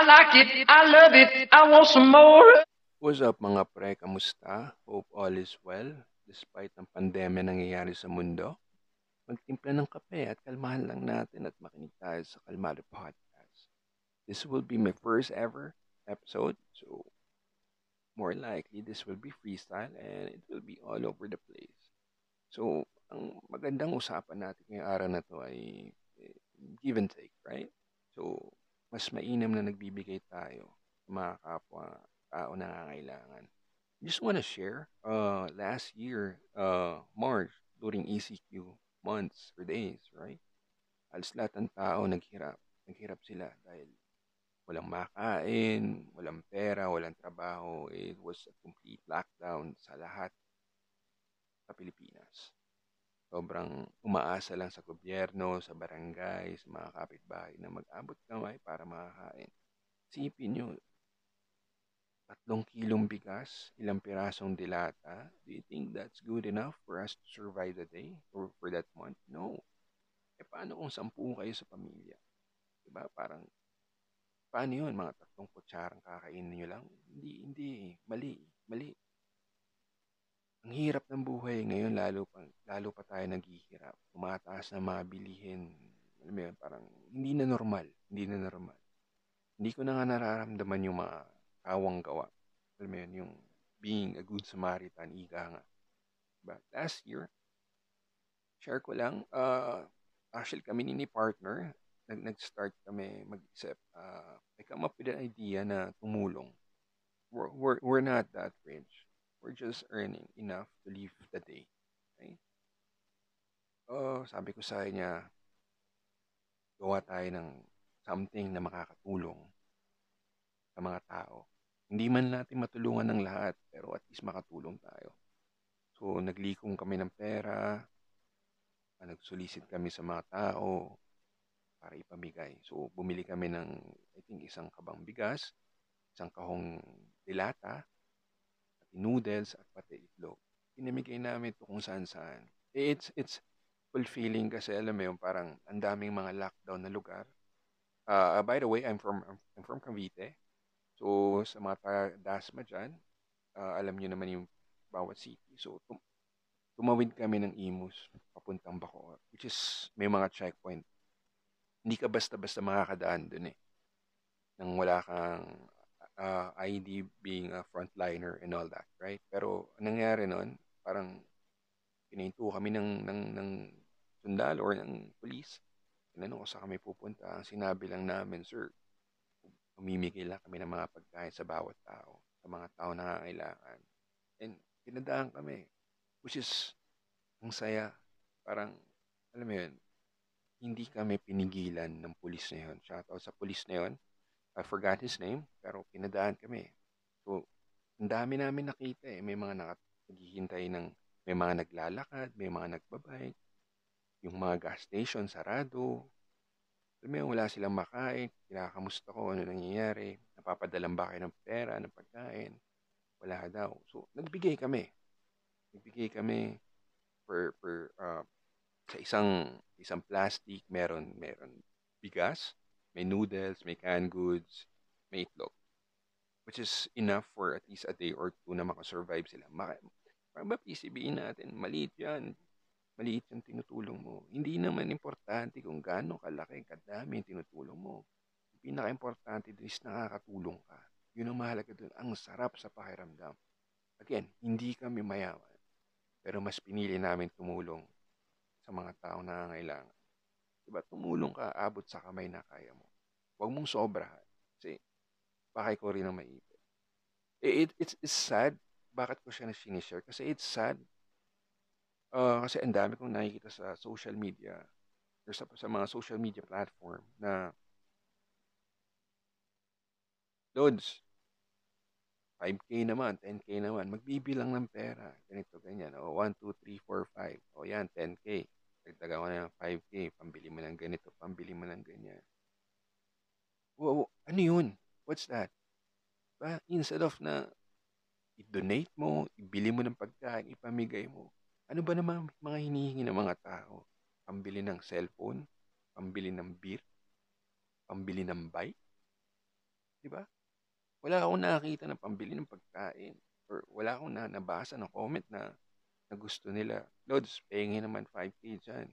I like it, I love it, I want some more. What's up mga pre? Kamusta? Hope all is well despite ng pandemya nangyayari sa mundo. Magtimpla ng kape at kalmahan lang natin at makinig tayo sa Kalmado Podcast. This will be my first ever episode, so more likely this will be freestyle and it will be all over the place. So, ang magandang usapan natin ngayong araw na to ay eh, give and take, right? So, mas mainam na nagbibigay tayo sa mga kapwa tao na nangangailangan. Just want to share, uh, last year, uh, March, during ECQ months or days, right? Halos lahat ng tao naghirap. Naghirap sila dahil walang makain, walang pera, walang trabaho. It was a complete lockdown sa lahat sa Pilipinas. Sobrang umaasa lang sa gobyerno, sa barangay, sa mga kapitbahay na mag-abot kamay para makakain. Sipin nyo, tatlong kilong bigas, ilang pirasong dilata, do you think that's good enough for us to survive the day or for that month? No. E paano kung sampu kayo sa pamilya? Diba? Parang, paano yun? Mga tatlong kutsarang kakainin nyo lang? Hindi, hindi. Mali. Mali. Ang hirap ng buhay ngayon, lalo pa, lalo pa tayo naghihirap. Tumataas na mga bilihin. Alam mo yun, parang hindi na normal. Hindi na normal. Hindi ko na nga nararamdaman yung mga awang gawa. Alam mo yun, yung being a good Samaritan, ika nga. But last year, share ko lang, uh, actually kami ni partner, nag nag-start kami mag-isip. Uh, I come up with an idea na tumulong. We're, we're, we're not that rich we're just earning enough to live the day. Okay? Oh, sabi ko sa kanya, gawa tayo ng something na makakatulong sa mga tao. Hindi man natin matulungan ng lahat, pero at least makatulong tayo. So, naglikong kami ng pera, nagsulisit kami sa mga tao para ipamigay. So, bumili kami ng, I think, isang kabang bigas, isang kahong dilata, noodles at pati itlog. Pinamigay namin ito kung saan saan. Eh, it's, it's fulfilling kasi alam mo yung parang ang daming mga lockdown na lugar. Uh, by the way, I'm from I'm from Cavite. So sa mga taga Dasma dyan, uh, alam niyo naman yung bawat city. So tum tumawid kami ng Imus papuntang Bacoor, which is may mga checkpoint. Hindi ka basta-basta makakadaan dun eh. Nang wala kang uh, ID being a frontliner and all that, right? Pero nangyari noon, parang pinahinto kami ng, ng, ng sundalo or ng police. Tinanong sa kami pupunta. Ang sinabi lang namin, sir, umimigay lang kami ng mga pagkain sa bawat tao, sa mga tao na nangangailangan. And pinadaan kami, which is ang saya. Parang, alam mo yun, hindi kami pinigilan ng pulis na yun. Shoutout sa pulis na yun I forgot his name, pero pinadaan kami. So, ang dami namin nakita eh. May mga naghihintay ng, may mga naglalakad, may mga nagbabike, yung mga gas station sarado. Alam mo wala silang makain, kinakamusta ko, ano nangyayari, napapadalang ba kayo ng pera, ng pagkain, wala daw. So, nagbigay kami. Nagbigay kami per, per, uh, sa isang, isang plastic, meron, meron bigas, may noodles, may canned goods, may itlog. Which is enough for at least a day or two na makasurvive sila. Maka, ba PCBin natin, maliit yan. Maliit yung tinutulong mo. Hindi naman importante kung gaano kalaki, kadami yung tinutulong mo. Yung pinaka-importante is nakakatulong ka. Yun ang mahalaga doon. Ang sarap sa pakiramdam. Again, hindi kami mayaman. Pero mas pinili namin tumulong sa mga tao na nangangailangan. Diba? Tumulong ka, abot sa kamay na kaya mo. Huwag mong sobrahan. Kasi, baka ko rin ang maipit. Eh, it, it's, it's sad. Bakit ko siya na sinishare? Kasi it's sad. Uh, kasi ang dami kong nakikita sa social media sa, sa mga social media platform na Loads, 5K naman, 10K naman, magbibilang ng pera. Ganito, ganyan. O, 1, 2, 3, 4, 5. O, yan, 10K. Dagdagan ko na ng 5K, pambili mo ng ganito, pambili mo ng ganyan. Wow, ano yun? What's that? Ba, instead of na i-donate mo, ibili mo ng pagkain, ipamigay mo, ano ba naman mga hinihingi ng mga tao? Pambili ng cellphone, pambili ng beer, pambili ng bike. Di ba? Wala akong nakakita na pambili ng pagkain. Or wala akong na nabasa ng comment na, na gusto nila. Lods, pahingin naman 5K dyan.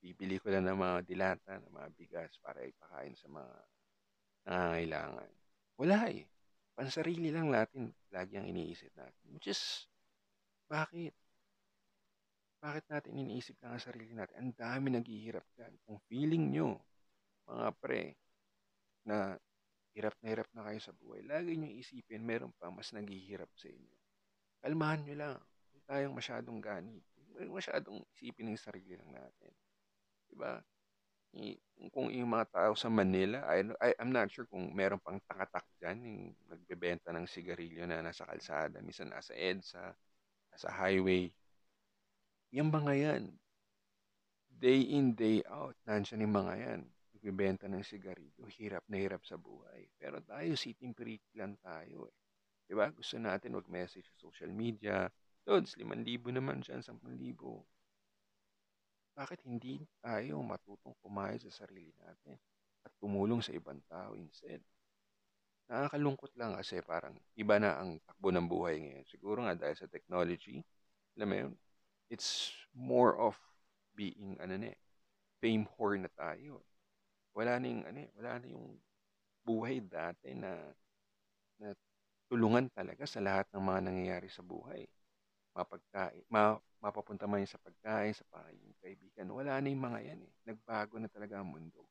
Bibili ko lang ng mga dilata, ng mga bigas para ipakain sa mga nangangailangan. Wala eh. Pansarili lang natin lagi ang iniisip natin. Is, bakit? Bakit natin iniisip lang ang sarili natin? Ang dami naghihirap dyan. Kung feeling nyo, mga pre, na hirap na hirap na kayo sa buhay, lagi nyo isipin, meron pa mas naghihirap sa inyo. Kalmahan nyo lang. Huwag tayong masyadong ganit. Huwag masyadong isipin ng sarili lang natin. Diba? I, kung yung mga tao sa Manila, I, I, I'm not sure kung meron pang takatak dyan, yung nagbebenta ng sigarilyo na nasa kalsada, minsan nasa EDSA, nasa highway. Yung mga yan, day in, day out, nandiyan yung mga yan nagbebenta ng sigarilyo, hirap na hirap sa buhay. Pero tayo, sitting pretty lang tayo eh. Diba? Gusto natin mag-message sa social media. Lods, 5,000 naman dyan, 10,000. Bakit hindi tayo matutong kumain sa sarili natin at tumulong sa ibang tao instead? Nakakalungkot lang kasi parang iba na ang takbo ng buhay ngayon. Siguro nga dahil sa technology, alam mo yun, it's more of being, ano na eh, fame whore na tayo wala na yung, ano, eh, wala na yung buhay dati na, na tulungan talaga sa lahat ng mga nangyayari sa buhay. Mapagkain, ma, mapapunta man sa pagkain, sa pangayong kaibigan. Wala na yung mga yan eh. Nagbago na talaga ang mundo.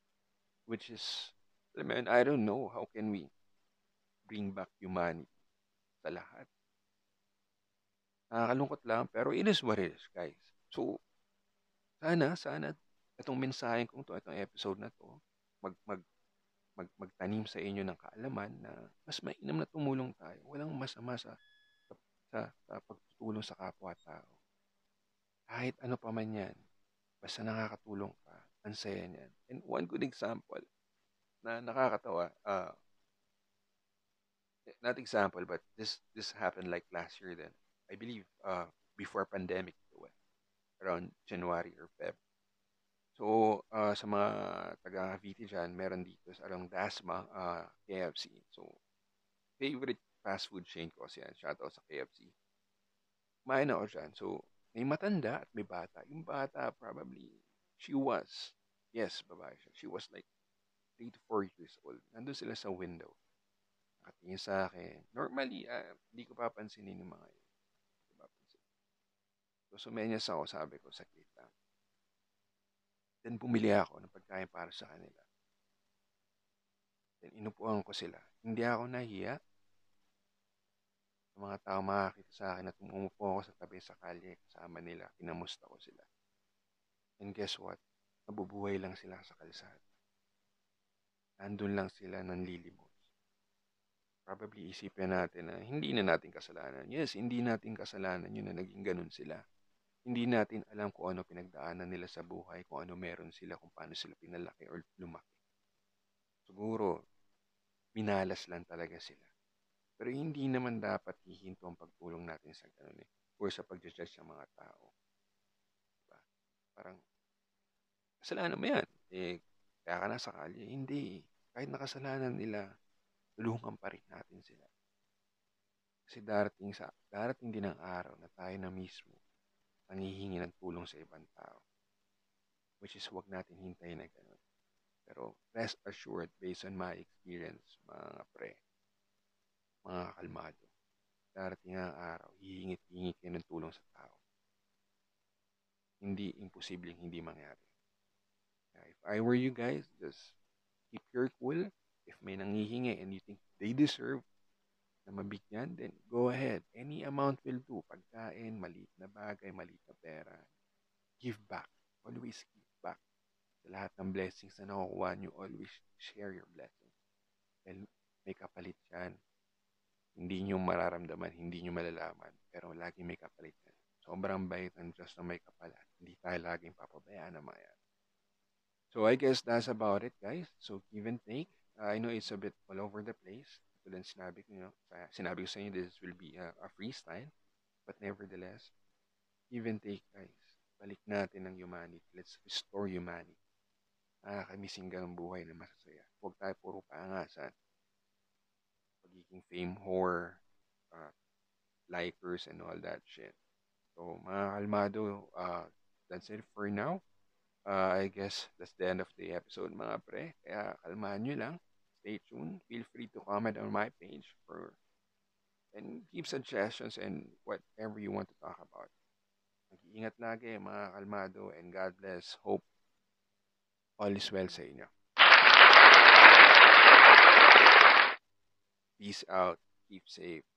Which is, I mean, I don't know how can we bring back humanity sa lahat. Nakakalungkot lang, pero it is what it is, guys. So, sana, sana, itong mensahe kong to, itong episode na to, mag, mag, mag, magtanim sa inyo ng kaalaman na mas mainam na tumulong tayo. Walang masama sa, sa, sa, sa pagtutulong sa kapwa-tao. Kahit ano pa man yan, basta nakakatulong ka, ang saya niyan. And one good example na nakakatawa, uh, not example, but this this happened like last year then. I believe uh, before pandemic, around January or Feb. So, uh, sa mga taga Cavite dyan, meron dito sa along Dasma, uh, KFC. So, favorite fast food chain ko kasi yan. Shoutout sa KFC. Kumain ako dyan. So, may matanda at may bata. Yung bata, probably, she was, yes, babae siya. She was like 3 to 4 years old. Nandun sila sa window. Nakatingin sa akin. Normally, uh, hindi ko papansinin yung mga. So, sumenyas ako, sabi ko, sakit lang. Then bumili ako ng pagkain para sa kanila. Then inupuan ko sila. Hindi ako nahiya. Sa mga tao makakita sa akin at umupo ako sa tabi sa kalye kasama nila. Kinamusta ko sila. And guess what? Nabubuhay lang sila sa kalsada. Nandun lang sila ng lilimos. Probably isipin natin na hindi na natin kasalanan. Yes, hindi natin kasalanan yun na naging ganun sila. Hindi natin alam kung ano pinagdaanan nila sa buhay, kung ano meron sila, kung paano sila pinalaki or lumaki. Siguro, minalas lang talaga sila. Pero hindi naman dapat hihinto ang pagtulong natin sa ganun eh. Or sa pag-judge ng mga tao. Diba? Parang, kasalanan mo yan. Eh, kaya ka nasa kalye. Hindi. Kahit nakasalanan nila, tulungan pa rin natin sila. Kasi darating, sa, darating din ang araw na tayo na mismo nangihingi ng tulong sa ibang tao. Which is wag natin hintayin na ganun. Pero rest assured, based on my experience, mga pre, mga kalmado, darating ang araw, hihingit-hingit kayo ng tulong sa tao. Hindi imposibleng hindi mangyari. If I were you guys, just keep your cool. If may nangihingi and you think they deserve na mabigyan, then go ahead. Any amount will do. Pagkain, maliit na bagay, maliit na pera. Give back. Always give back. Sa lahat ng blessings na nakukuha nyo, always share your blessings. And may kapalit yan. Hindi nyo mararamdaman, hindi nyo malalaman, pero lagi may kapalit yan. Sobrang bait ng Diyos na may kapalat. Hindi tayo laging papabayaan na mga yan. So I guess that's about it, guys. So give and take. Uh, I know it's a bit all over the place tulad sinabi ko, you know, sinabi ko sa inyo, this will be a, a freestyle. But nevertheless, give and take, guys. Balik natin ang humanity. Let's restore humanity. Nakakamising ka ng buhay na masasaya. Huwag tayo puro paangasan. pagiging fame whore, uh, likers, and all that shit. So, mga kalmado, uh, that's it for now. Uh, I guess that's the end of the episode, mga pre. Kaya kalmahan nyo lang. Stay tuned. Feel free comment on my page for and give suggestions and whatever you want to talk about. Mag-iingat lagi, mga kalmado, and God bless. Hope all is well sa inyo. Peace out. Keep safe.